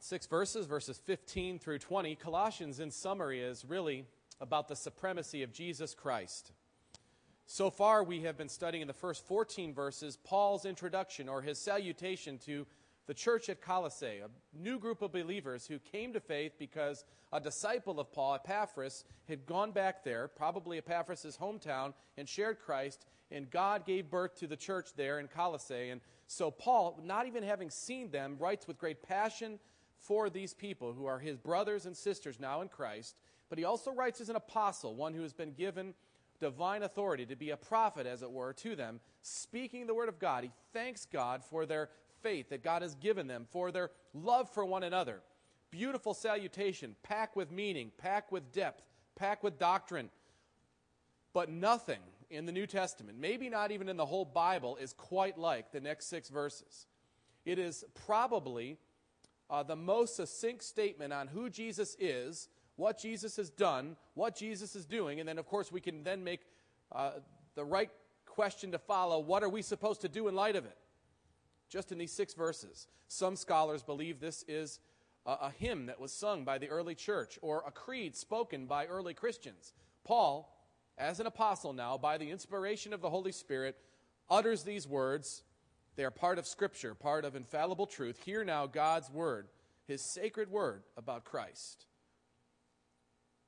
six verses, verses 15 through 20. Colossians, in summary, is really about the supremacy of Jesus Christ. So far, we have been studying in the first 14 verses Paul's introduction or his salutation to the church at Colossae, a new group of believers who came to faith because a disciple of Paul, Epaphras, had gone back there, probably Epaphras' hometown, and shared Christ, and God gave birth to the church there in Colossae. And so Paul, not even having seen them, writes with great passion for these people who are his brothers and sisters now in Christ. But he also writes as an apostle, one who has been given divine authority to be a prophet, as it were, to them, speaking the word of God. He thanks God for their faith that God has given them, for their love for one another. Beautiful salutation, packed with meaning, packed with depth, packed with doctrine. But nothing in the New Testament, maybe not even in the whole Bible, is quite like the next six verses. It is probably uh, the most succinct statement on who Jesus is, what Jesus has done, what Jesus is doing, and then, of course, we can then make uh, the right question to follow what are we supposed to do in light of it? just in these six verses. Some scholars believe this is a, a, hymn that was sung by the early church or a creed spoken by early Christians. Paul, as an apostle now, by the inspiration of the Holy Spirit, utters these words. They are part of Scripture, part of infallible truth. Hear now God's word, his sacred word about Christ.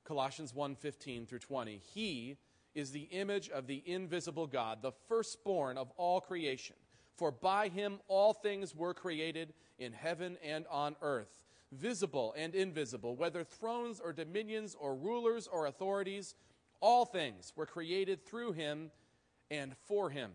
Colossians 1:15 through 20. He is the image of the invisible God, the firstborn of all creation. For by him all things were created in heaven and on earth, visible and invisible, whether thrones or dominions or rulers or authorities, all things were created through him and for him.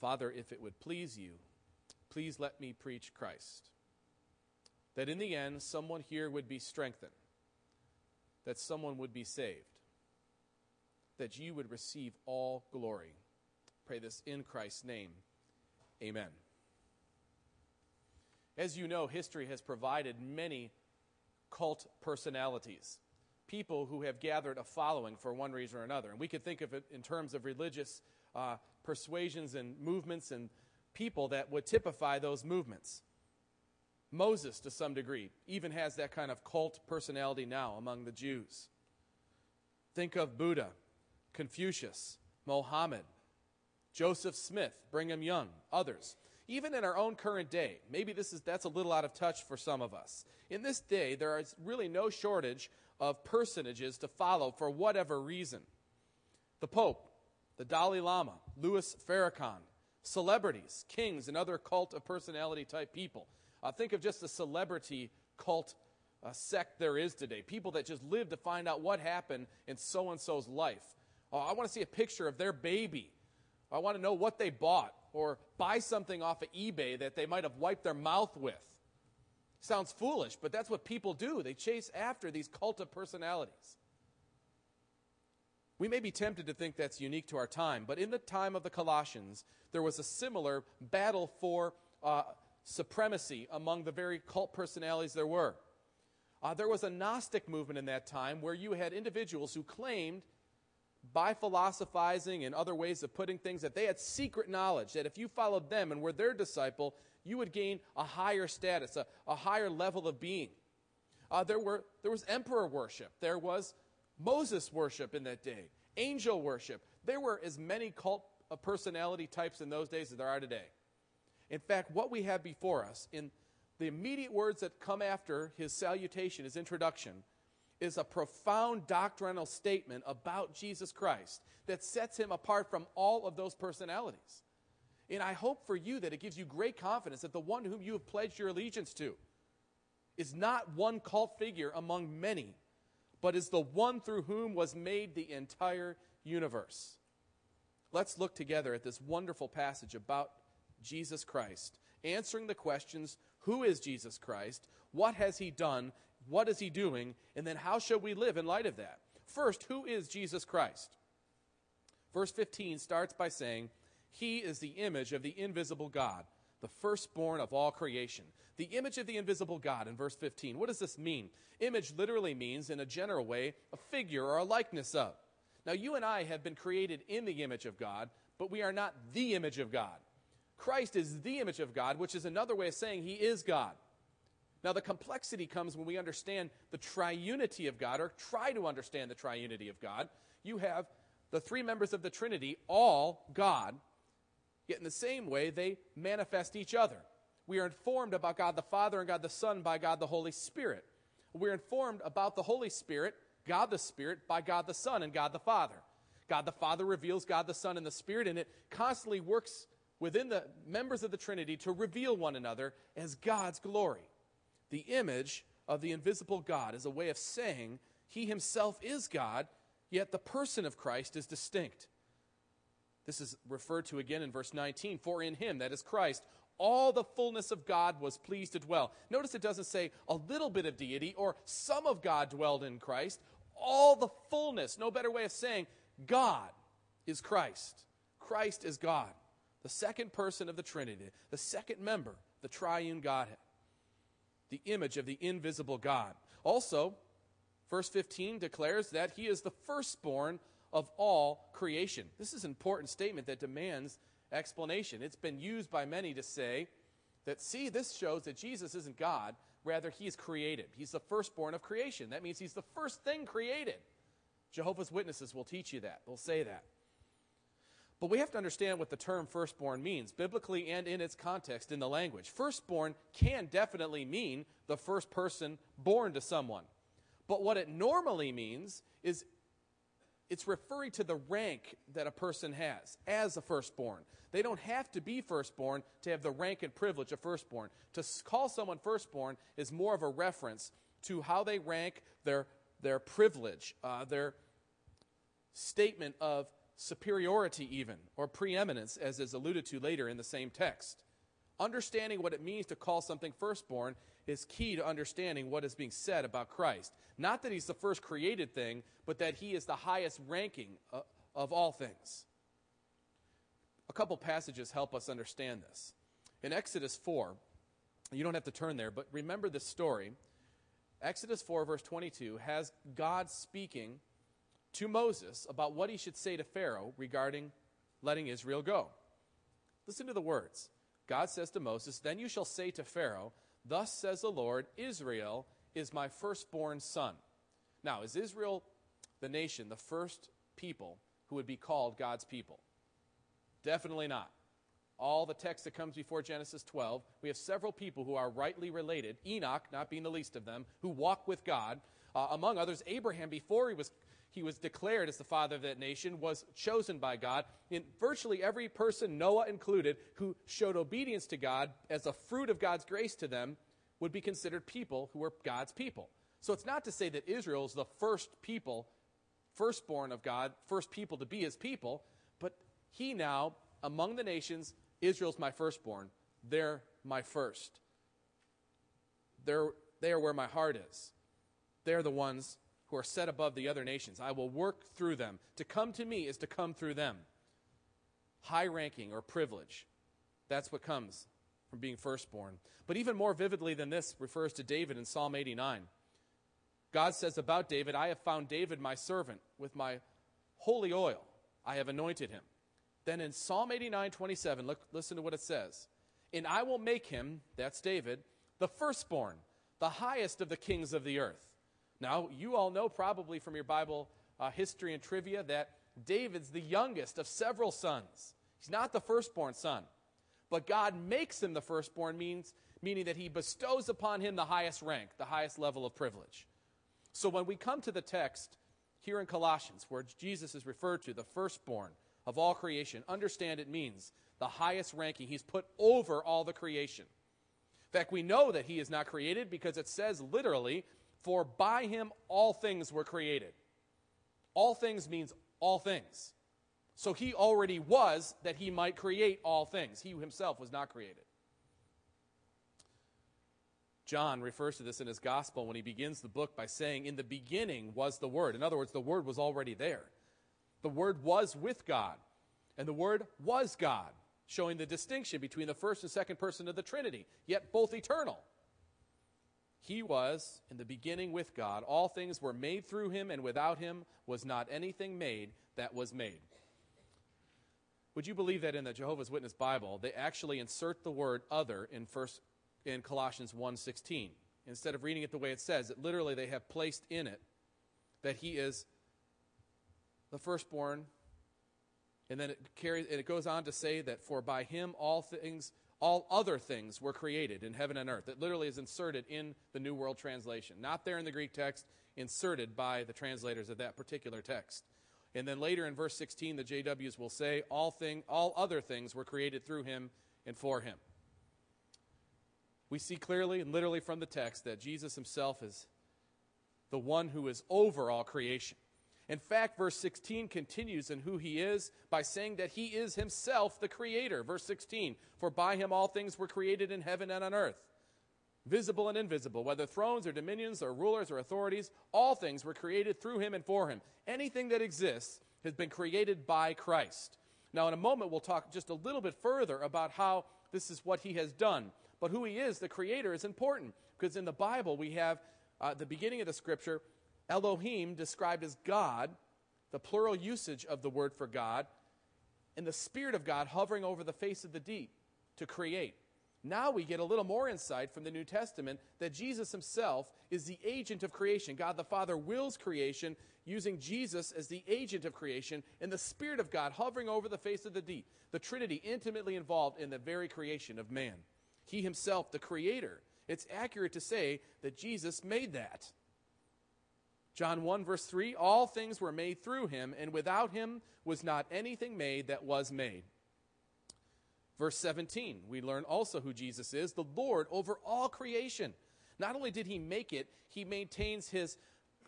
Father, if it would please you, please let me preach Christ. That in the end, someone here would be strengthened, that someone would be saved that you would receive all glory. Pray this in Christ's name. Amen. As you know, history has provided many cult personalities, people who have gathered a following for one reason or another. And we could think of it in terms of religious uh, persuasions and movements and people that would typify those movements. Moses, to some degree, even has that kind of cult personality now among the Jews. Think of Buddha, Confucius, Mohammed, Joseph Smith, Brigham Young, others. Even in our own current day, maybe this is that's a little out of touch for some of us. In this day, there is really no shortage of personages to follow for whatever reason. The Pope, the Dalai Lama, Louis Farrakhan, celebrities, kings, and other cult of personality type people. Uh, think of just the celebrity cult uh, sect there is today. People that just live to find out what happened in so and so's life. Oh, I want to see a picture of their baby. I want to know what they bought or buy something off of eBay that they might have wiped their mouth with. Sounds foolish, but that's what people do. They chase after these cult of personalities. We may be tempted to think that's unique to our time, but in the time of the Colossians, there was a similar battle for uh, supremacy among the very cult personalities there were. Uh, there was a Gnostic movement in that time where you had individuals who claimed by philosophizing and other ways of putting things, that they had secret knowledge that if you followed them and were their disciple, you would gain a higher status, a, a higher level of being. Uh, there, were, there was emperor worship, there was Moses worship in that day, angel worship. There were as many cult uh, personality types in those days as there are today. In fact, what we have before us in the immediate words that come after his salutation, his introduction, is a profound doctrinal statement about Jesus Christ that sets him apart from all of those personalities. And I hope for you that it gives you great confidence that the one whom you have pledged your allegiance to is not one cult figure among many, but is the one through whom was made the entire universe. Let's look together at this wonderful passage about Jesus Christ answering the questions who is Jesus Christ? What has he done? What is he doing? And then how should we live in light of that? First, who is Jesus Christ? Verse 15 starts by saying, He is the image of the invisible God, the firstborn of all creation. The image of the invisible God in verse 15. What does this mean? Image literally means, in a general way, a figure or a likeness of. Now, you and I have been created in the image of God, but we are not the image of God. Christ is the image of God, which is another way of saying he is God. Now, the complexity comes when we understand the triunity of God, or try to understand the triunity of God. You have the three members of the Trinity, all God, yet in the same way, they manifest each other. We are informed about God the Father and God the Son by God the Holy Spirit. We're informed about the Holy Spirit, God the Spirit, by God the Son and God the Father. God the Father reveals God the Son and the Spirit, and it constantly works within the members of the Trinity to reveal one another as God's glory. The image of the invisible God is a way of saying he himself is God, yet the person of Christ is distinct. This is referred to again in verse 19. For in him, that is Christ, all the fullness of God was pleased to dwell. Notice it doesn't say a little bit of deity or some of God dwelled in Christ. All the fullness, no better way of saying God is Christ. Christ is God the second person of the Trinity, the second member, the triune Godhead, the image of the invisible God. Also, verse 15 declares that he is the firstborn of all creation. This is an important statement that demands explanation. It's been used by many to say that, see, this shows that Jesus isn't God, rather, he is created. He's the firstborn of creation. That means he's the first thing created. Jehovah's Witnesses will teach you that, they'll say that. But we have to understand what the term firstborn means, biblically and in its context in the language. Firstborn can definitely mean the first person born to someone. But what it normally means is it's referring to the rank that a person has as a firstborn. They don't have to be firstborn to have the rank and privilege of firstborn. To call someone firstborn is more of a reference to how they rank their, their privilege, uh, their statement of superiority, even, or preeminence, as is alluded to later in the same text. Understanding what it means to call something firstborn is key to understanding what is being said about Christ. Not that he's the first created thing, but that he is the highest ranking uh, of all things. A couple passages help us understand this. In Exodus 4, you don't have to turn there, but remember this story. Exodus 4, verse 22, has God speaking to Moses about what he should say to Pharaoh regarding letting Israel go. Listen to the words. God says to Moses, Then you shall say to Pharaoh, Thus says the Lord, Israel is my firstborn son. Now, is Israel the nation, the first people who would be called God's people? Definitely not. All the text that comes before Genesis 12, we have several people who are rightly related, Enoch not being the least of them, who walk with God. Uh, among others, Abraham, before he was he was declared as the father of that nation, was chosen by God. In virtually every person, Noah included, who showed obedience to God as a fruit of God's grace to them, would be considered people who were God's people. So it's not to say that Israel is the first people, firstborn of God, first people to be his people, but he now, among the nations, Israel's my firstborn. They're my first. They're, they are where my heart is. They're the ones who are set above the other nations. I will work through them. To come to me is to come through them. High ranking or privilege. That's what comes from being firstborn. But even more vividly than this refers to David in Psalm 89. God says about David, I have found David my servant with my holy oil. I have anointed him. Then in Psalm 89, 27, look, listen to what it says. And I will make him, that's David, the firstborn, the highest of the kings of the earth. Now, you all know probably from your Bible uh, history and trivia that David's the youngest of several sons. He's not the firstborn son. But God makes him the firstborn, means, meaning that he bestows upon him the highest rank, the highest level of privilege. So when we come to the text here in Colossians, where Jesus is referred to, the firstborn of all creation, understand it means the highest ranking. He's put over all the creation. In fact, we know that he is not created because it says literally for by him all things were created. All things means all things. So he already was that he might create all things. He himself was not created. John refers to this in his gospel when he begins the book by saying, In the beginning was the Word. In other words, the Word was already there. The Word was with God, and the Word was God, showing the distinction between the first and second person of the Trinity, yet both eternal. He was in the beginning with God. All things were made through him, and without him was not anything made that was made. Would you believe that in the Jehovah's Witness Bible, they actually insert the word other in first in Colossians 1:16. Instead of reading it the way it says, it literally they have placed in it that he is the firstborn and then it carries and it goes on to say that for by him all things all other things were created in heaven and earth. It literally is inserted in the New World Translation. Not there in the Greek text, inserted by the translators of that particular text. And then later in verse 16, the JWs will say, all, thing, all other things were created through him and for him. We see clearly and literally from the text that Jesus himself is the one who is over all creation. In fact, verse 16 continues in who he is by saying that he is himself the creator. Verse 16, for by him all things were created in heaven and on earth, visible and invisible, whether thrones or dominions or rulers or authorities, all things were created through him and for him. Anything that exists has been created by Christ. Now, in a moment, we'll talk just a little bit further about how this is what he has done. But who he is, the creator, is important because in the Bible we have uh, the beginning of the scripture Elohim described as God, the plural usage of the word for God, and the Spirit of God hovering over the face of the deep to create. Now we get a little more insight from the New Testament that Jesus himself is the agent of creation. God the Father wills creation using Jesus as the agent of creation and the Spirit of God hovering over the face of the deep. The Trinity intimately involved in the very creation of man. He himself, the creator. It's accurate to say that Jesus made that. John 1, verse 3 All things were made through him, and without him was not anything made that was made. Verse 17, we learn also who Jesus is, the Lord over all creation. Not only did he make it, he maintains his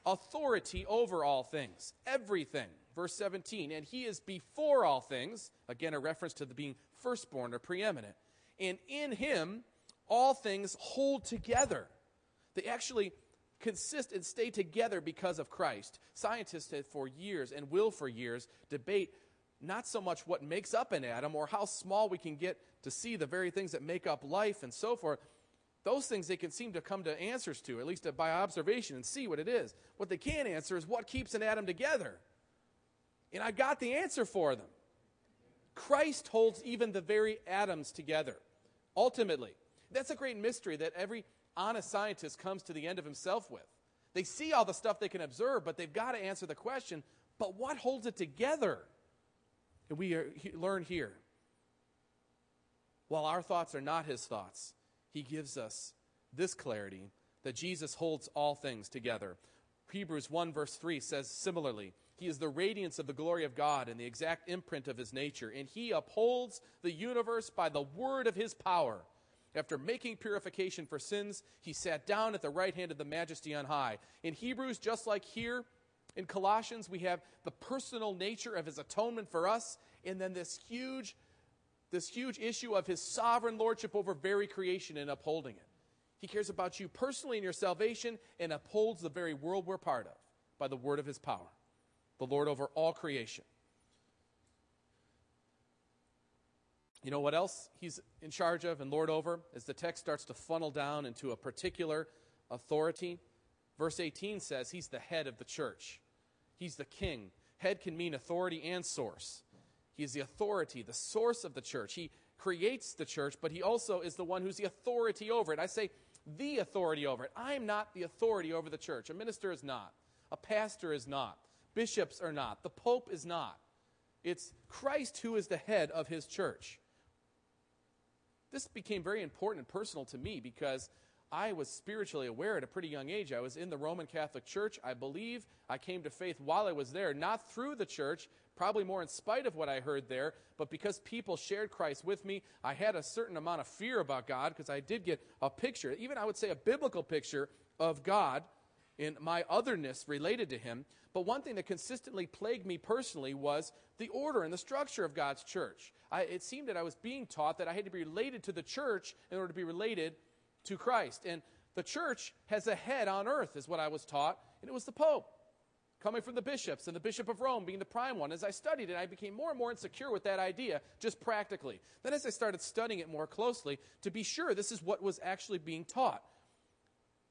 authority over all things, everything. Verse 17, and he is before all things, again, a reference to the being firstborn or preeminent. And in him, all things hold together. They actually consist and stay together because of Christ. Scientists have for years and will for years debate not so much what makes up an atom or how small we can get to see the very things that make up life and so forth. Those things they can seem to come to answers to, at least by observation, and see what it is. What they can't answer is what keeps an atom together. And I got the answer for them. Christ holds even the very atoms together, ultimately. That's a great mystery that every honest scientist comes to the end of himself with. They see all the stuff they can observe, but they've got to answer the question but what holds it together? And we are, he, learn here. While our thoughts are not his thoughts, he gives us this clarity that Jesus holds all things together. Hebrews 1, verse 3 says similarly, He is the radiance of the glory of God and the exact imprint of His nature, and He upholds the universe by the word of His power. After making purification for sins, he sat down at the right hand of the majesty on high. In Hebrews, just like here in Colossians, we have the personal nature of his atonement for us, and then this huge, this huge issue of his sovereign lordship over very creation and upholding it. He cares about you personally in your salvation and upholds the very world we're part of by the word of his power. The Lord over all creation. You know what else he's in charge of and lord over? As the text starts to funnel down into a particular authority, verse 18 says he's the head of the church. He's the king. Head can mean authority and source. He is the authority, the source of the church. He creates the church, but he also is the one who's the authority over it. I say the authority over it. I'm not the authority over the church. A minister is not. A pastor is not. Bishops are not. The pope is not. It's Christ who is the head of his church this became very important and personal to me because I was spiritually aware at a pretty young age. I was in the Roman Catholic Church. I believe I came to faith while I was there, not through the church, probably more in spite of what I heard there, but because people shared Christ with me, I had a certain amount of fear about God because I did get a picture, even I would say a biblical picture of God in my otherness related to Him. But one thing that consistently plagued me personally was the order and the structure of God's church. I, it seemed that I was being taught that I had to be related to the church in order to be related to Christ. And The church has a head on earth, is what I was taught, and it was the Pope coming from the bishops and the Bishop of Rome being the prime one. As I studied it, I became more and more insecure with that idea, just practically. Then, as I started studying it more closely, to be sure this is what was actually being taught,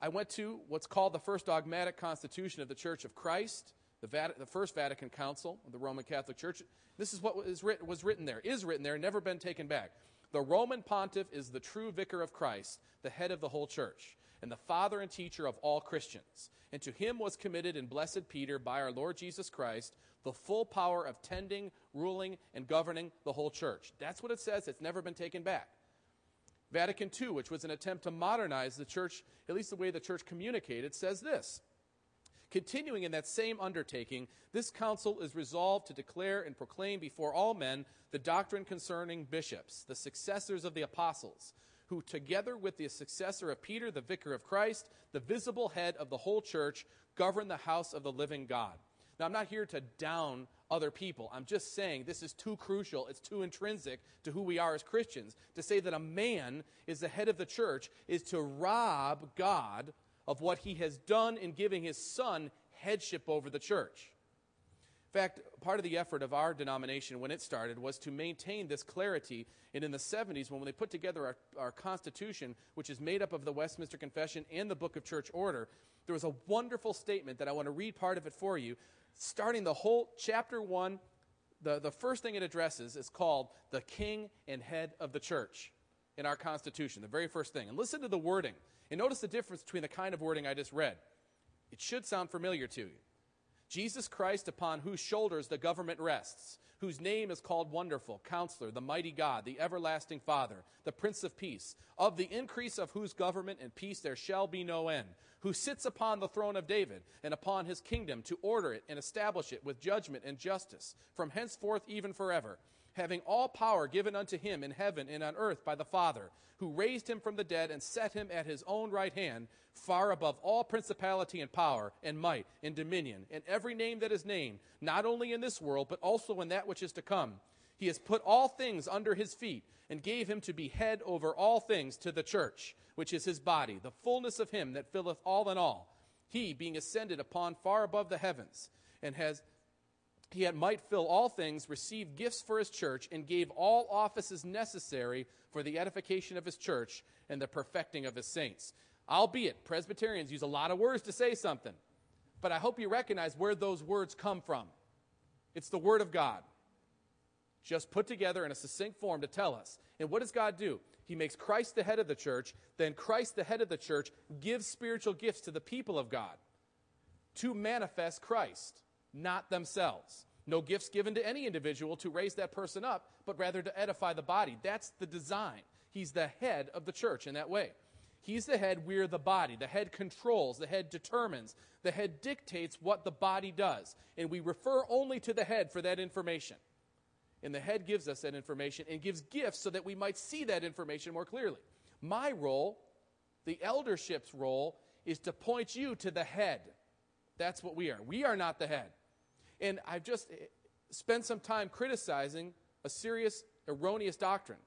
I went to what's called the first dogmatic constitution of the Church of Christ, the, the First Vatican Council of the Roman Catholic Church. This is what was, was written there, is written there, never been taken back. The Roman pontiff is the true vicar of Christ, the head of the whole church, and the father and teacher of all Christians. And to him was committed in blessed Peter by our Lord Jesus Christ the full power of tending, ruling, and governing the whole church. That's what it says. It's never been taken back. Vatican II, which was an attempt to modernize the church, at least the way the church communicated, says this. Continuing in that same undertaking, this council is resolved to declare and proclaim before all men the doctrine concerning bishops, the successors of the apostles, who, together with the successor of Peter, the vicar of Christ, the visible head of the whole church, govern the house of the living God. Now, I'm not here to down other people. I'm just saying this is too crucial. It's too intrinsic to who we are as Christians. To say that a man is the head of the church is to rob God of what he has done in giving his son headship over the church. In fact, part of the effort of our denomination when it started was to maintain this clarity. And in the 70s, when they put together our, our Constitution, which is made up of the Westminster Confession and the Book of Church Order, there was a wonderful statement that I want to read part of it for you. Starting the whole chapter 1, the, the first thing it addresses is called the King and Head of the Church in our Constitution, the very first thing. And listen to the wording. And notice the difference between the kind of wording I just read. It should sound familiar to you. Jesus Christ, upon whose shoulders the government rests, whose name is called Wonderful, Counselor, the Mighty God, the Everlasting Father, the Prince of Peace, of the increase of whose government and peace there shall be no end, who sits upon the throne of David and upon his kingdom to order it and establish it with judgment and justice, from henceforth even forever having all power given unto him in heaven and on earth by the Father, who raised him from the dead and set him at his own right hand, far above all principality and power and might and dominion, and every name that is named, not only in this world, but also in that which is to come. He has put all things under his feet and gave him to be head over all things to the church, which is his body, the fullness of him that filleth all in all. He, being ascended upon far above the heavens, and has he had might fill all things, received gifts for his church, and gave all offices necessary for the edification of his church and the perfecting of his saints. Albeit, Presbyterians use a lot of words to say something, but I hope you recognize where those words come from. It's the Word of God, just put together in a succinct form to tell us. And what does God do? He makes Christ the head of the church, then Christ, the head of the church, gives spiritual gifts to the people of God to manifest Christ not themselves. No gifts given to any individual to raise that person up, but rather to edify the body. That's the design. He's the head of the church in that way. He's the head, we're the body. The head controls, the head determines, the head dictates what the body does. And we refer only to the head for that information. And the head gives us that information and gives gifts so that we might see that information more clearly. My role, the eldership's role, is to point you to the head. That's what we are. We are not the head. And I've just spent some time criticizing a serious, erroneous doctrine.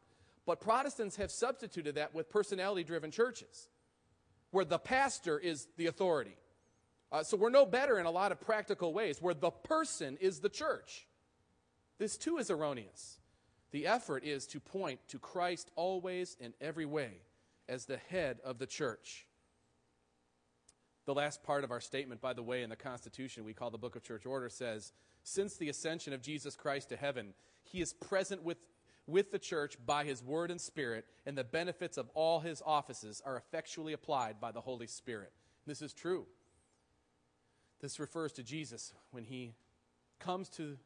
But Protestants have substituted that with personality driven churches, where the pastor is the authority. Uh, so we're no better in a lot of practical ways, where the person is the church. This too is erroneous. The effort is to point to Christ always in every way as the head of the church. The last part of our statement, by the way, in the Constitution we call the Book of Church Order says, Since the ascension of Jesus Christ to heaven, he is present with, with the church by his word and spirit, and the benefits of all his offices are effectually applied by the Holy Spirit. This is true. This refers to Jesus when he comes to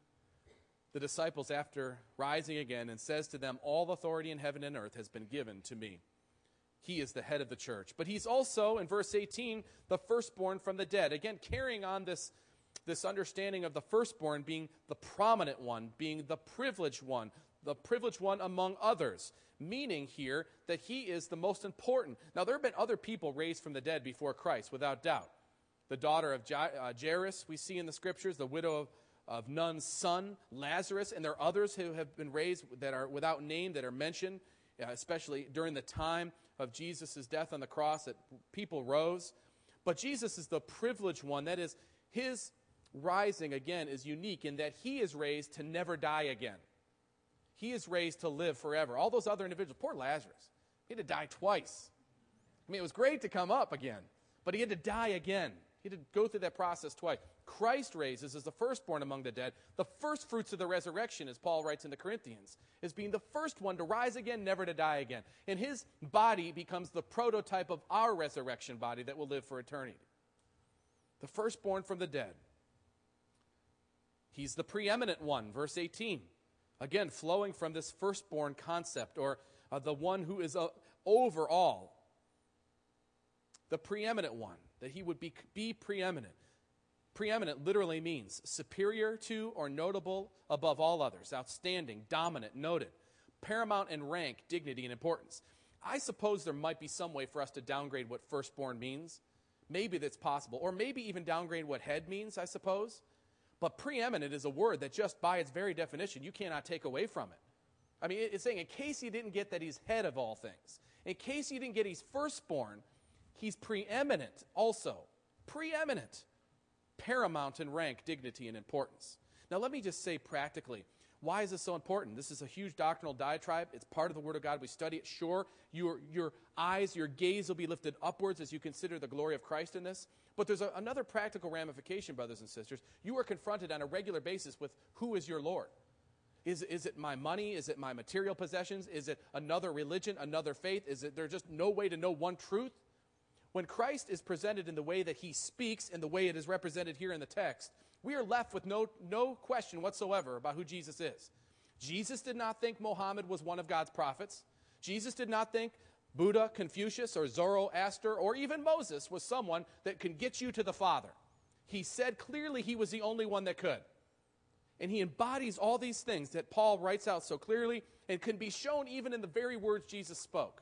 the disciples after rising again and says to them, All authority in heaven and earth has been given to me. He is the head of the church. But he's also, in verse 18, the firstborn from the dead. Again, carrying on this, this understanding of the firstborn being the prominent one, being the privileged one, the privileged one among others. Meaning here that he is the most important. Now, there have been other people raised from the dead before Christ, without doubt. The daughter of uh, Jairus, we see in the scriptures, the widow of, of Nun's son, Lazarus, and there are others who have been raised that are without name, that are mentioned, uh, especially during the time of Jesus' death on the cross that people rose. But Jesus is the privileged one. That is, his rising again is unique in that he is raised to never die again. He is raised to live forever. All those other individuals, poor Lazarus, he had to die twice. I mean, it was great to come up again, but he had to die again. He had to go through that process twice. Christ raises as the firstborn among the dead, the first fruits of the resurrection, as Paul writes in the Corinthians, as being the first one to rise again, never to die again. And his body becomes the prototype of our resurrection body that will live for eternity. The firstborn from the dead. He's the preeminent one, verse 18. Again, flowing from this firstborn concept, or uh, the one who is uh, over all. The preeminent one, that he would be, be preeminent. Preeminent literally means superior to or notable above all others, outstanding, dominant, noted, paramount in rank, dignity, and importance. I suppose there might be some way for us to downgrade what firstborn means. Maybe that's possible. Or maybe even downgrade what head means, I suppose. But preeminent is a word that just by its very definition, you cannot take away from it. I mean, it's saying in case you didn't get that he's head of all things, in case you didn't get he's firstborn, he's preeminent also. Preeminent. Paramount in rank, dignity, and importance. Now, let me just say practically why is this so important? This is a huge doctrinal diatribe. It's part of the Word of God. We study it. Sure, your, your eyes, your gaze will be lifted upwards as you consider the glory of Christ in this. But there's a, another practical ramification, brothers and sisters. You are confronted on a regular basis with who is your Lord? Is, is it my money? Is it my material possessions? Is it another religion, another faith? Is it there just no way to know one truth? When Christ is presented in the way that he speaks and the way it is represented here in the text, we are left with no, no question whatsoever about who Jesus is. Jesus did not think Mohammed was one of God's prophets. Jesus did not think Buddha, Confucius, or Zoroaster, or even Moses was someone that can get you to the Father. He said clearly he was the only one that could. And he embodies all these things that Paul writes out so clearly and can be shown even in the very words Jesus spoke.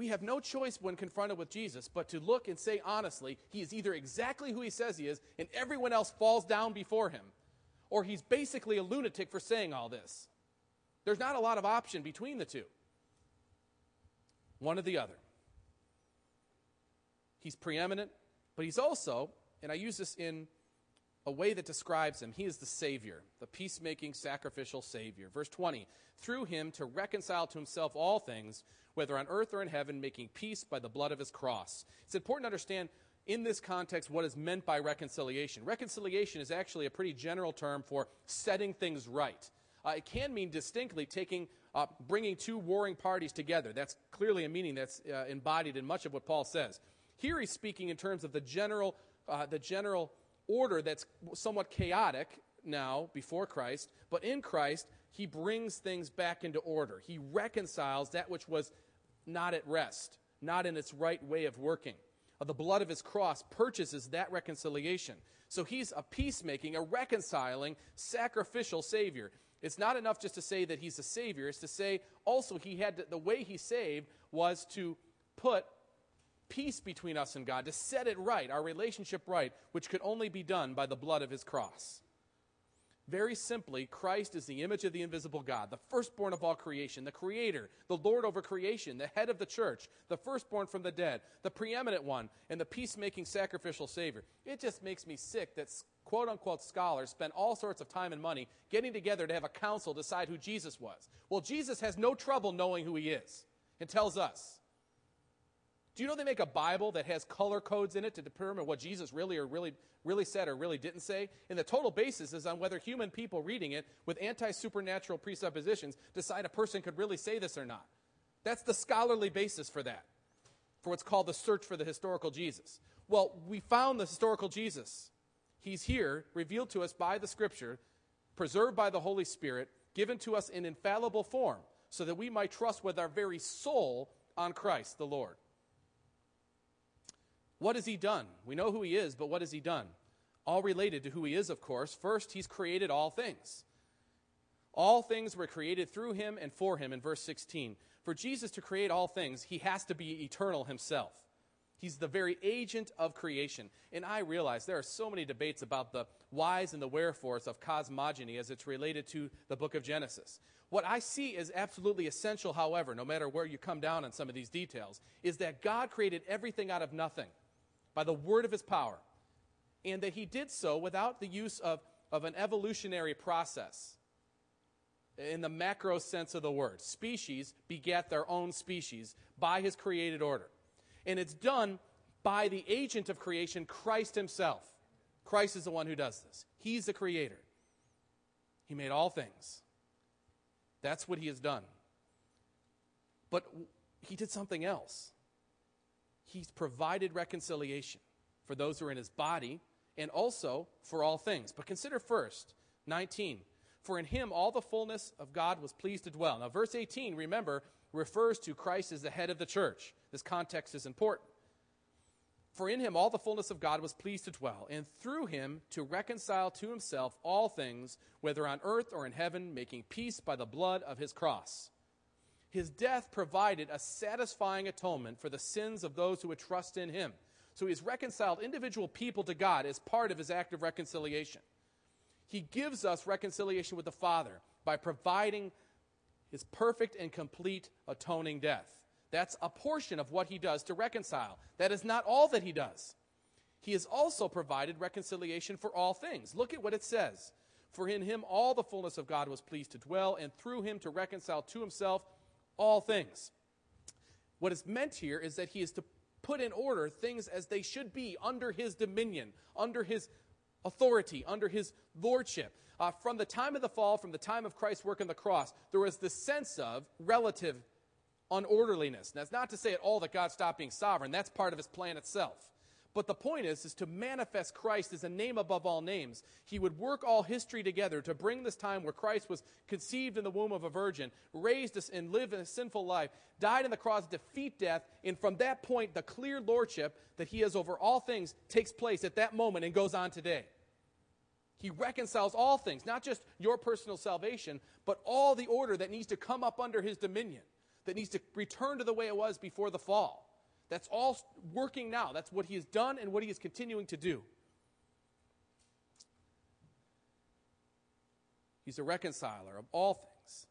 We have no choice when confronted with Jesus but to look and say honestly, he is either exactly who he says he is and everyone else falls down before him, or he's basically a lunatic for saying all this. There's not a lot of option between the two one or the other. He's preeminent, but he's also, and I use this in a way that describes him, he is the Savior, the peacemaking, sacrificial Savior. Verse 20, through him to reconcile to himself all things, whether on earth or in heaven, making peace by the blood of his cross. It's important to understand in this context what is meant by reconciliation. Reconciliation is actually a pretty general term for setting things right. Uh, it can mean distinctly taking uh, bringing two warring parties together. That's clearly a meaning that's uh, embodied in much of what Paul says. Here he's speaking in terms of the general, uh, the general order that's somewhat chaotic now before Christ, but in Christ, he brings things back into order. He reconciles that which was not at rest, not in its right way of working. Uh, the blood of his cross purchases that reconciliation. So he's a peacemaking, a reconciling, sacrificial Savior. It's not enough just to say that he's a savior. It's to say also he had to, the way he saved was to put peace between us and God, to set it right, our relationship right, which could only be done by the blood of his cross. Very simply, Christ is the image of the invisible God, the firstborn of all creation, the creator, the Lord over creation, the head of the church, the firstborn from the dead, the preeminent one, and the peacemaking sacrificial Savior. It just makes me sick that quote unquote scholars spend all sorts of time and money getting together to have a council decide who Jesus was. Well, Jesus has no trouble knowing who he is and tells us. Do you know they make a Bible that has color codes in it to determine what Jesus really or really really said or really didn't say? And the total basis is on whether human people reading it with anti-supernatural presuppositions decide a person could really say this or not. That's the scholarly basis for that. For what's called the search for the historical Jesus. Well, we found the historical Jesus. He's here, revealed to us by the Scripture, preserved by the Holy Spirit, given to us in infallible form, so that we might trust with our very soul on Christ the Lord. What has he done? We know who he is, but what has he done? All related to who he is, of course. First, he's created all things. All things were created through him and for him in verse 16. For Jesus to create all things, he has to be eternal himself. He's the very agent of creation. And I realize there are so many debates about the whys and the wherefores of cosmogony as it's related to the book of Genesis. What I see is absolutely essential, however, no matter where you come down on some of these details, is that God created everything out of nothing by the word of his power. And that he did so without the use of, of an evolutionary process in the macro sense of the word. Species beget their own species by his created order. And it's done by the agent of creation, Christ himself. Christ is the one who does this. He's the creator. He made all things. That's what he has done. But he did something else. He's provided reconciliation for those who are in his body and also for all things. But consider first, 19. For in him all the fullness of God was pleased to dwell. Now, verse 18, remember, refers to Christ as the head of the church. This context is important. For in him all the fullness of God was pleased to dwell, and through him to reconcile to himself all things, whether on earth or in heaven, making peace by the blood of his cross. His death provided a satisfying atonement for the sins of those who would trust in him. So he has reconciled individual people to God as part of his act of reconciliation. He gives us reconciliation with the Father by providing his perfect and complete atoning death. That's a portion of what he does to reconcile. That is not all that he does. He has also provided reconciliation for all things. Look at what it says. For in him all the fullness of God was pleased to dwell, and through him to reconcile to himself all things. What is meant here is that he is to put in order things as they should be under his dominion, under his authority, under his lordship. Uh, from the time of the fall, from the time of Christ's work on the cross, there was this sense of relative unorderliness. That's not to say at all that God stopped being sovereign. That's part of his plan itself. But the point is, is to manifest Christ as a name above all names. He would work all history together to bring this time where Christ was conceived in the womb of a virgin, raised us and lived a sinful life, died on the cross, defeat death, and from that point, the clear lordship that he has over all things takes place at that moment and goes on today. He reconciles all things, not just your personal salvation, but all the order that needs to come up under his dominion that needs to return to the way it was before the fall. That's all working now. That's what he has done and what he is continuing to do. He's a reconciler of all things.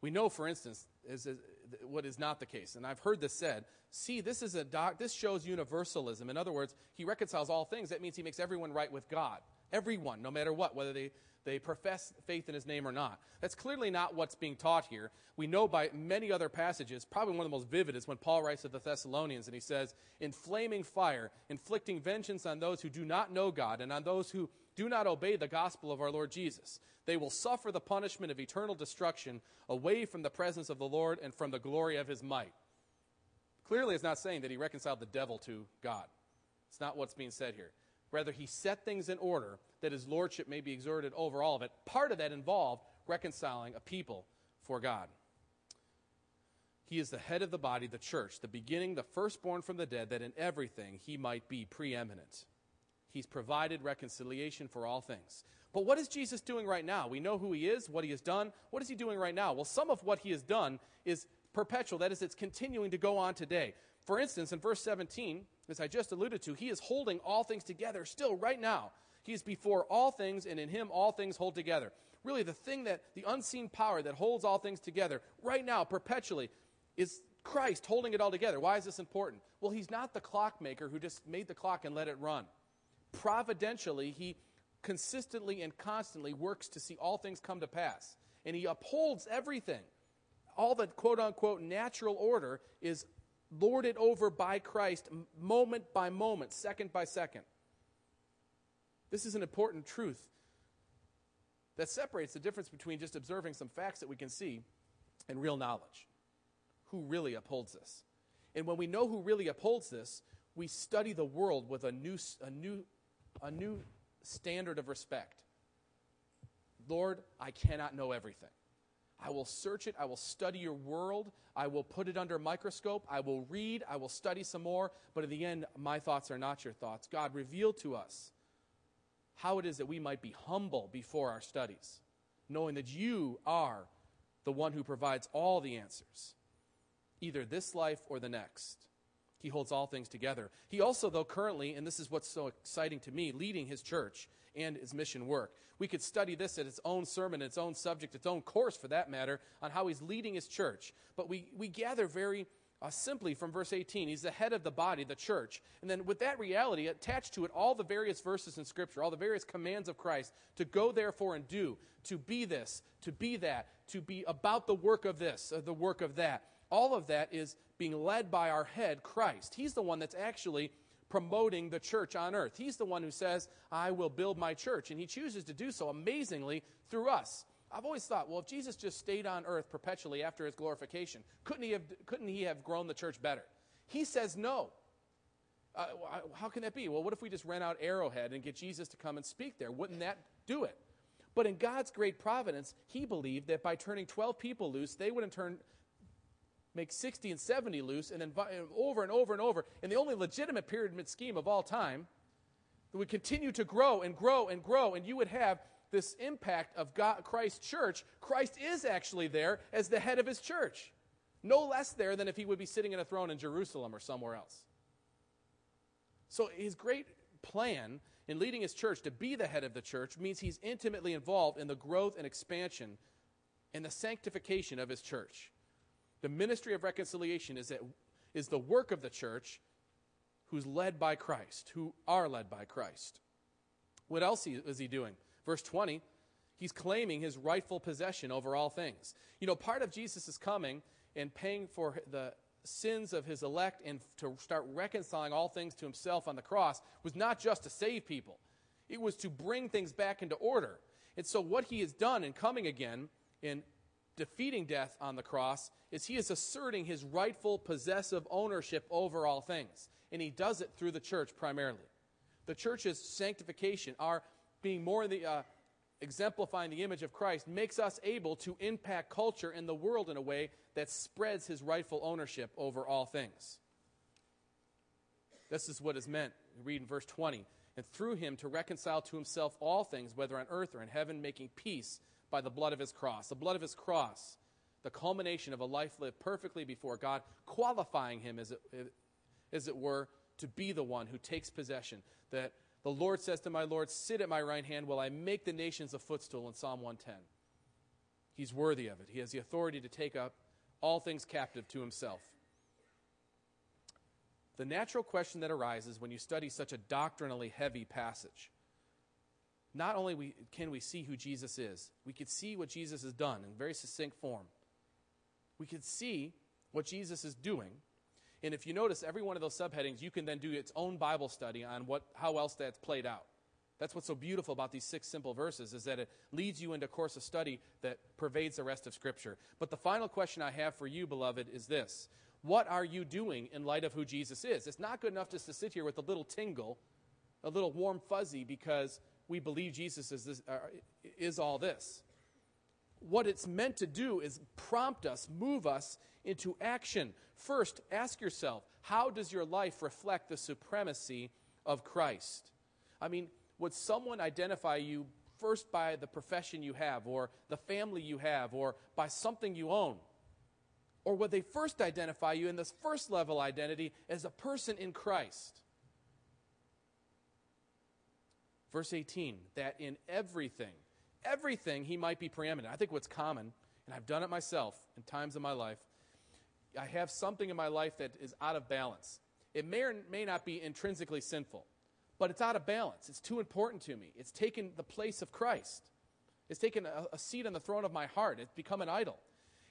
We know, for instance, is, is, what is not the case, and I've heard this said. See, this is a doc, this shows universalism. In other words, he reconciles all things. That means he makes everyone right with God. Everyone, no matter what, whether they they profess faith in his name or not. That's clearly not what's being taught here. We know by many other passages, probably one of the most vivid is when Paul writes to the Thessalonians and he says, In flaming fire, inflicting vengeance on those who do not know God and on those who do not obey the gospel of our Lord Jesus. They will suffer the punishment of eternal destruction away from the presence of the Lord and from the glory of his might. Clearly, it's not saying that he reconciled the devil to God. It's not what's being said here. Rather, he set things in order that his lordship may be exerted over all of it. Part of that involved reconciling a people for God. He is the head of the body, the church, the beginning, the firstborn from the dead, that in everything he might be preeminent. He's provided reconciliation for all things. But what is Jesus doing right now? We know who he is, what he has done. What is he doing right now? Well, some of what he has done is perpetual. That is, it's continuing to go on today. For instance, in verse 17, as I just alluded to, he is holding all things together still right now. He is before all things, and in him all things hold together. Really, the thing that, the unseen power that holds all things together right now, perpetually, is Christ holding it all together. Why is this important? Well, he's not the clockmaker who just made the clock and let it run. Providentially, he consistently and constantly works to see all things come to pass. And he upholds everything. All the quote unquote natural order is lorded over by Christ moment by moment, second by second. This is an important truth that separates the difference between just observing some facts that we can see and real knowledge. Who really upholds this? And when we know who really upholds this, we study the world with a new, a new, a new standard of respect. Lord, I cannot know everything. I will search it. I will study your world. I will put it under a microscope. I will read. I will study some more. But in the end, my thoughts are not your thoughts. God, reveal to us how it is that we might be humble before our studies, knowing that you are the one who provides all the answers, either this life or the next. He holds all things together. He also, though, currently, and this is what's so exciting to me, leading his church and his mission work. We could study this at its own sermon, its own subject, its own course for that matter, on how he's leading his church. But we, we gather very uh, simply from verse 18. He's the head of the body, the church. And then with that reality attached to it, all the various verses in Scripture, all the various commands of Christ to go therefore and do, to be this, to be that, to be about the work of this, uh, the work of that. All of that is being led by our head, Christ. He's the one that's actually promoting the church on earth. He's the one who says, I will build my church. And he chooses to do so amazingly through us. I've always thought, well, if Jesus just stayed on earth perpetually after his glorification, couldn't he have, couldn't he have grown the church better? He says no. Uh, how can that be? Well, what if we just rent out Arrowhead and get Jesus to come and speak there? Wouldn't that do it? But in God's great providence, he believed that by turning 12 people loose, they would in turn make 60 and 70 loose, and then over and over and over, in the only legitimate pyramid scheme of all time, that would continue to grow and grow and grow, and you would have this impact of God, Christ's church. Christ is actually there as the head of his church. No less there than if he would be sitting in a throne in Jerusalem or somewhere else. So his great plan in leading his church to be the head of the church means he's intimately involved in the growth and expansion and the sanctification of his church. The ministry of reconciliation is, is the work of the church who's led by Christ, who are led by Christ. What else is he doing? Verse 20, he's claiming his rightful possession over all things. You know, part of Jesus' coming and paying for the sins of his elect and to start reconciling all things to himself on the cross was not just to save people, it was to bring things back into order. And so, what he has done in coming again, in defeating death on the cross is he is asserting his rightful possessive ownership over all things. And he does it through the church primarily. The church's sanctification, our being more the uh, exemplifying the image of Christ, makes us able to impact culture and the world in a way that spreads his rightful ownership over all things. This is what is meant. We read in verse 20. And through him to reconcile to himself all things, whether on earth or in heaven, making peace by the blood of his cross. The blood of his cross, the culmination of a life lived perfectly before God, qualifying him, as it, as it were, to be the one who takes possession. That the Lord says to my Lord, Sit at my right hand while I make the nations a footstool in Psalm 110. He's worthy of it. He has the authority to take up all things captive to himself. The natural question that arises when you study such a doctrinally heavy passage not only we, can we see who Jesus is, we could see what Jesus has done in very succinct form. We could see what Jesus is doing. And if you notice every one of those subheadings, you can then do its own Bible study on what, how else that's played out. That's what's so beautiful about these six simple verses is that it leads you into a course of study that pervades the rest of Scripture. But the final question I have for you, beloved, is this. What are you doing in light of who Jesus is? It's not good enough just to sit here with a little tingle, a little warm fuzzy, because we believe Jesus is, this, uh, is all this. What it's meant to do is prompt us, move us into action. First, ask yourself how does your life reflect the supremacy of Christ? I mean, would someone identify you first by the profession you have, or the family you have, or by something you own? Or would they first identify you in this first level identity as a person in Christ? Verse 18, that in everything, everything he might be preeminent. I think what's common, and I've done it myself in times in my life, I have something in my life that is out of balance. It may or may not be intrinsically sinful, but it's out of balance. It's too important to me. It's taken the place of Christ. It's taken a, a seat on the throne of my heart. It's become an idol.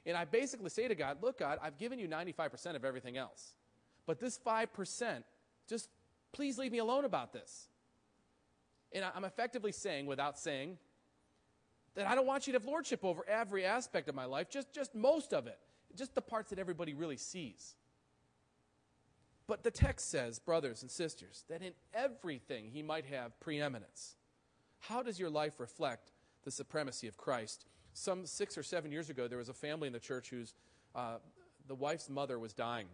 And I basically say to God, Look, God, I've given you 95% of everything else. But this 5%, just please leave me alone about this. And I'm effectively saying, without saying, that I don't want you to have lordship over every aspect of my life, just, just most of it, just the parts that everybody really sees. But the text says, brothers and sisters, that in everything he might have preeminence. How does your life reflect the supremacy of Christ? Some six or seven years ago, there was a family in the church whose uh, the wife's mother was dying.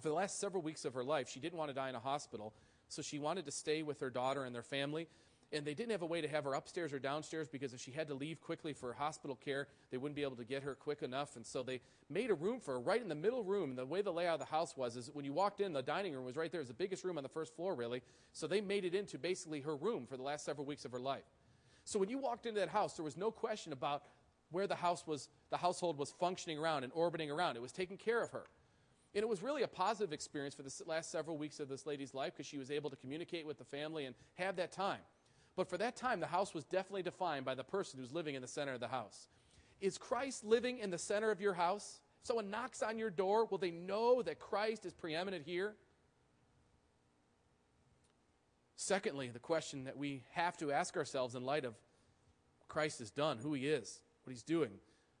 For the last several weeks of her life, she didn't want to die in a hospital, so she wanted to stay with her daughter and their family. And they didn't have a way to have her upstairs or downstairs because if she had to leave quickly for hospital care, they wouldn't be able to get her quick enough. And so they made a room for her right in the middle room. And the way the layout of the house was is when you walked in, the dining room was right there. It was the biggest room on the first floor, really. So they made it into basically her room for the last several weeks of her life. So when you walked into that house, there was no question about where the house was, the household was functioning around and orbiting around. It was taking care of her. And it was really a positive experience for the last several weeks of this lady's life because she was able to communicate with the family and have that time. But for that time, the house was definitely defined by the person who's living in the center of the house. Is Christ living in the center of your house? Someone knocks on your door, will they know that Christ is preeminent here? Secondly, the question that we have to ask ourselves in light of Christ has done, who he is, what he's doing.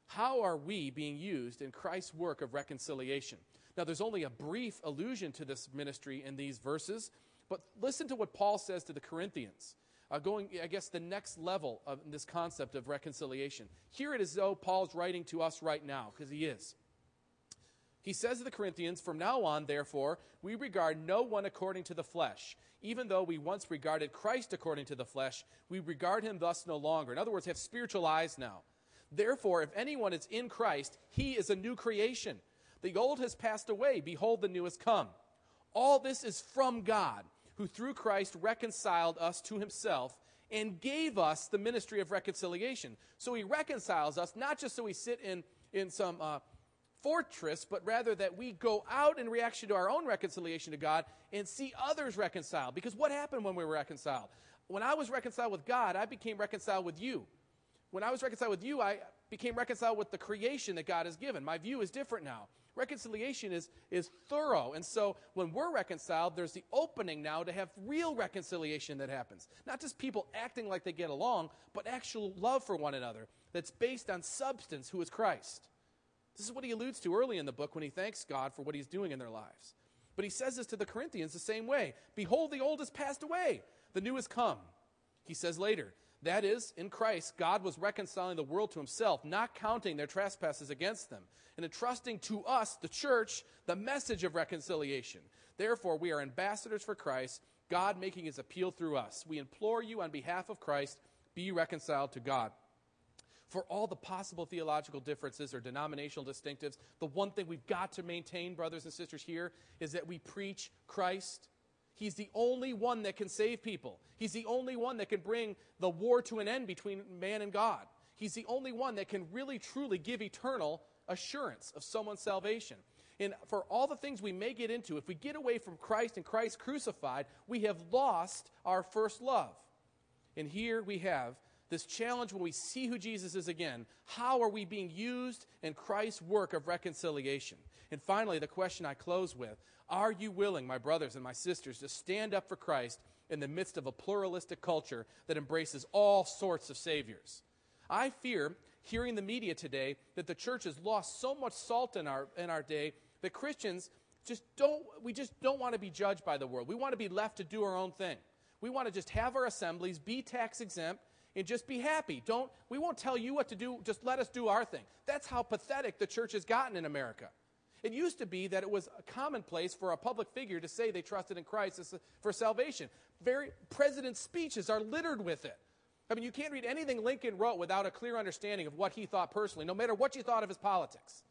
How are we being used in Christ's work of reconciliation? Now, there's only a brief allusion to this ministry in these verses, but listen to what Paul says to the Corinthians uh, going, I guess, the next level of this concept of reconciliation. Here it is though Paul's writing to us right now, because he is. He says to the Corinthians, From now on, therefore, we regard no one according to the flesh. Even though we once regarded Christ according to the flesh, we regard him thus no longer. In other words, have spiritual eyes now. Therefore, if anyone is in Christ, he is a new creation. The old has passed away. Behold, the new has come. All this is from God who through Christ reconciled us to himself and gave us the ministry of reconciliation. So he reconciles us, not just so we sit in, in some uh, fortress, but rather that we go out in reaction to our own reconciliation to God and see others reconciled. Because what happened when we were reconciled? When I was reconciled with God, I became reconciled with you. When I was reconciled with you, I became reconciled with the creation that God has given. My view is different now. Reconciliation is, is thorough. And so when we're reconciled, there's the opening now to have real reconciliation that happens. Not just people acting like they get along, but actual love for one another that's based on substance, who is Christ. This is what he alludes to early in the book when he thanks God for what he's doing in their lives. But he says this to the Corinthians the same way Behold, the old has passed away, the new has come. He says later, that is, in Christ, God was reconciling the world to himself, not counting their trespasses against them, and entrusting to us, the church, the message of reconciliation. Therefore, we are ambassadors for Christ, God making his appeal through us. We implore you on behalf of Christ, be reconciled to God. For all the possible theological differences or denominational distinctives, the one thing we've got to maintain, brothers and sisters, here is that we preach Christ He's the only one that can save people. He's the only one that can bring the war to an end between man and God. He's the only one that can really truly give eternal assurance of someone's salvation. And for all the things we may get into, if we get away from Christ and Christ crucified, we have lost our first love. And here we have this challenge when we see who Jesus is again. How are we being used in Christ's work of reconciliation? And finally, the question I close with are you willing, my brothers and my sisters, to stand up for Christ in the midst of a pluralistic culture that embraces all sorts of saviors? I fear, hearing the media today, that the church has lost so much salt in our, in our day that Christians just don't, we just don't want to be judged by the world. We want to be left to do our own thing. We want to just have our assemblies, be tax exempt, and just be happy. Don't, we won't tell you what to do, just let us do our thing. That's how pathetic the church has gotten in America. It used to be that it was a commonplace for a public figure to say they trusted in Christ uh, for salvation. Very president's speeches are littered with it. I mean, you can't read anything Lincoln wrote without a clear understanding of what he thought personally, no matter what you thought of his politics.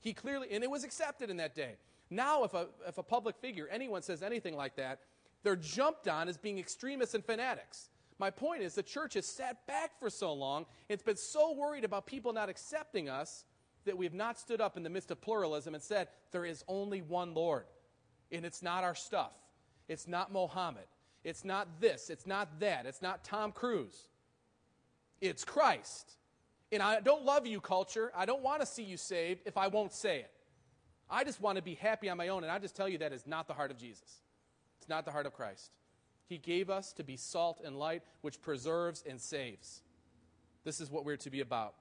He clearly, and it was accepted in that day. Now, if a, if a public figure, anyone says anything like that, they're jumped on as being extremists and fanatics. My point is, the church has sat back for so long, it's been so worried about people not accepting us that we have not stood up in the midst of pluralism and said, there is only one Lord. And it's not our stuff. It's not Mohammed. It's not this. It's not that. It's not Tom Cruise. It's Christ. And I don't love you, culture. I don't want to see you saved if I won't say it. I just want to be happy on my own. And I just tell you that is not the heart of Jesus. It's not the heart of Christ. He gave us to be salt and light, which preserves and saves. This is what we're to be about.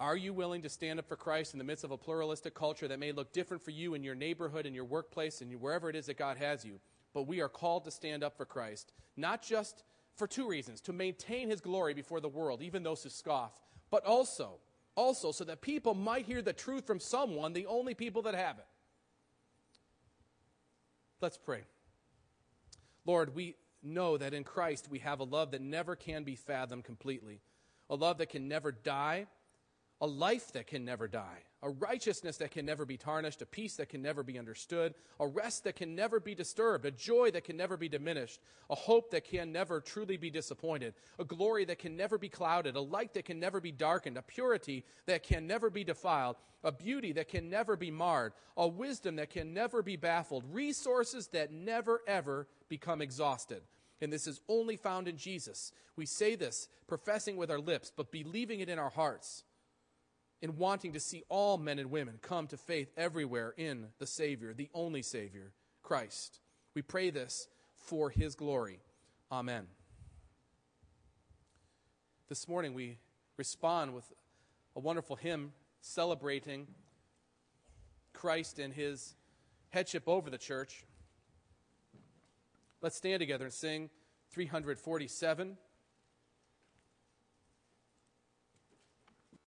Are you willing to stand up for Christ in the midst of a pluralistic culture that may look different for you in your neighborhood, in your workplace, and wherever it is that God has you? But we are called to stand up for Christ, not just for two reasons to maintain his glory before the world, even those who scoff, but also, also so that people might hear the truth from someone, the only people that have it. Let's pray. Lord, we know that in Christ we have a love that never can be fathomed completely, a love that can never die, a life that can never die, a righteousness that can never be tarnished, a peace that can never be understood, a rest that can never be disturbed, a joy that can never be diminished, a hope that can never truly be disappointed, a glory that can never be clouded, a light that can never be darkened, a purity that can never be defiled, a beauty that can never be marred, a wisdom that can never be baffled, resources that never ever become exhausted. And this is only found in Jesus. We say this, professing with our lips, but believing it in our hearts in wanting to see all men and women come to faith everywhere in the Savior, the only Savior, Christ. We pray this for His glory. Amen. This morning we respond with a wonderful hymn celebrating Christ and His headship over the church. Let's stand together and sing 347.